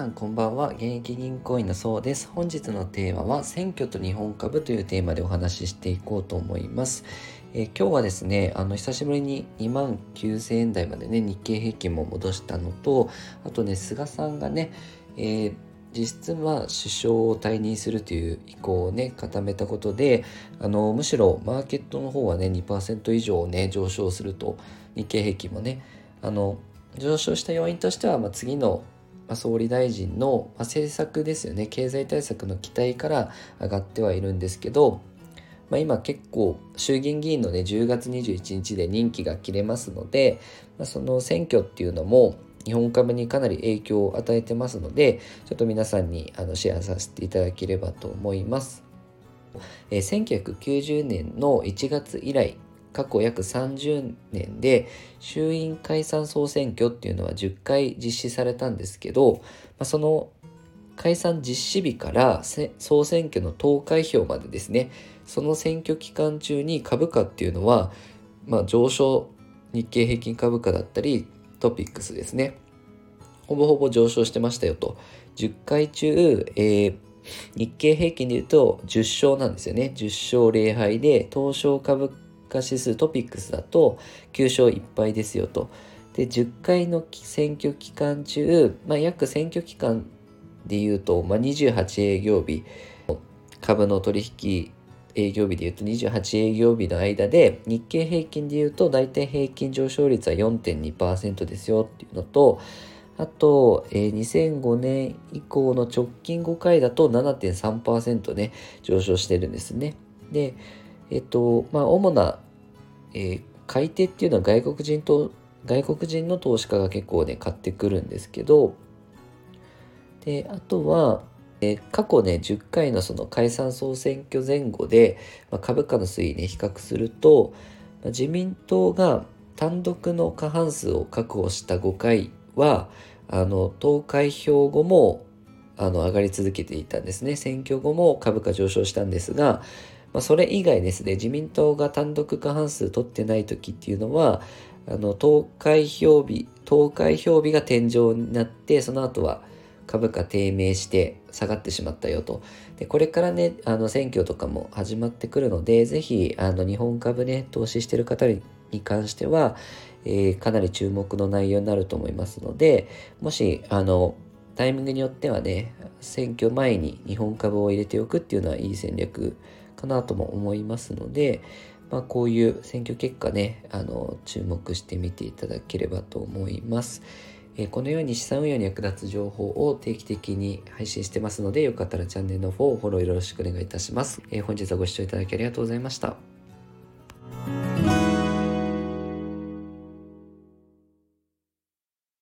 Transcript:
さんこんばんは。現役銀行員のそうです。本日のテーマは選挙と日本株というテーマでお話ししていこうと思います。えー、今日はですねあの久しぶりに2万9000円台までね日経平均も戻したのとあとね菅さんがね、えー実質は首相を退任するという意向をね固めたことであのむしろマーケットの方はね2%以上ね上昇すると日経平均もねあの上昇した要因としては、まあ、次の総理大臣の政策ですよね経済対策の期待から上がってはいるんですけど、まあ、今結構衆議院議員のね10月21日で任期が切れますので、まあ、その選挙っていうのも日本株にかなり影響を与えてますのでちょっと皆さんにあのシェアさせていただければと思います。えー、1990年の1月以来過去約30年で衆院解散総選挙っていうのは10回実施されたんですけど、まあ、その解散実施日から総選挙の投開票までですねその選挙期間中に株価っていうのは、まあ、上昇日経平均株価だったりトピックスですねほぼほぼ上昇してましたよと。10回中、えー、日経平均で言うと10勝なんですよね。10勝0敗で東証株価指数トピックスだと9勝1敗ですよと。で10回の選挙期間中、まあ、約選挙期間でいうと、まあ、28営業日株の取引営業日でいうと28営業日の間で日経平均でいうと大体平均上昇率は4.2%ですよっていうのとあと、えー、2005年以降の直近5回だと7.3%ね上昇してるんですね。で、えっと、まあ、主な、えー、買い手っていうのは外国人と、外国人の投資家が結構ね、買ってくるんですけど、で、あとは、えー、過去ね、10回のその解散総選挙前後で、まあ、株価の推移ね、比較すると、まあ、自民党が単独の過半数を確保した5回は、あの、投開票後も、あの、上がり続けていたんですね。選挙後も株価上昇したんですが、まあ、それ以外ですね、自民党が単独過半数取ってない時っていうのは、あの、投開票日、投開票日が天井になって、その後は株価低迷して下がってしまったよと。で、これからね、あの、選挙とかも始まってくるので、ぜひ、あの、日本株ね、投資してる方に関しては、えー、かなり注目の内容になると思いますので、もし、あの、タイミングによってはね、選挙前に日本株を入れておくっていうのはいい戦略かなとも思いますので、まあ、こういう選挙結果ね、あの、注目してみていただければと思います。えこのように資産運用に役立つ情報を定期的に配信してますので、よかったらチャンネルの方をフォローよろしくお願いいたします。え本日はご視聴いただきありがとうございました。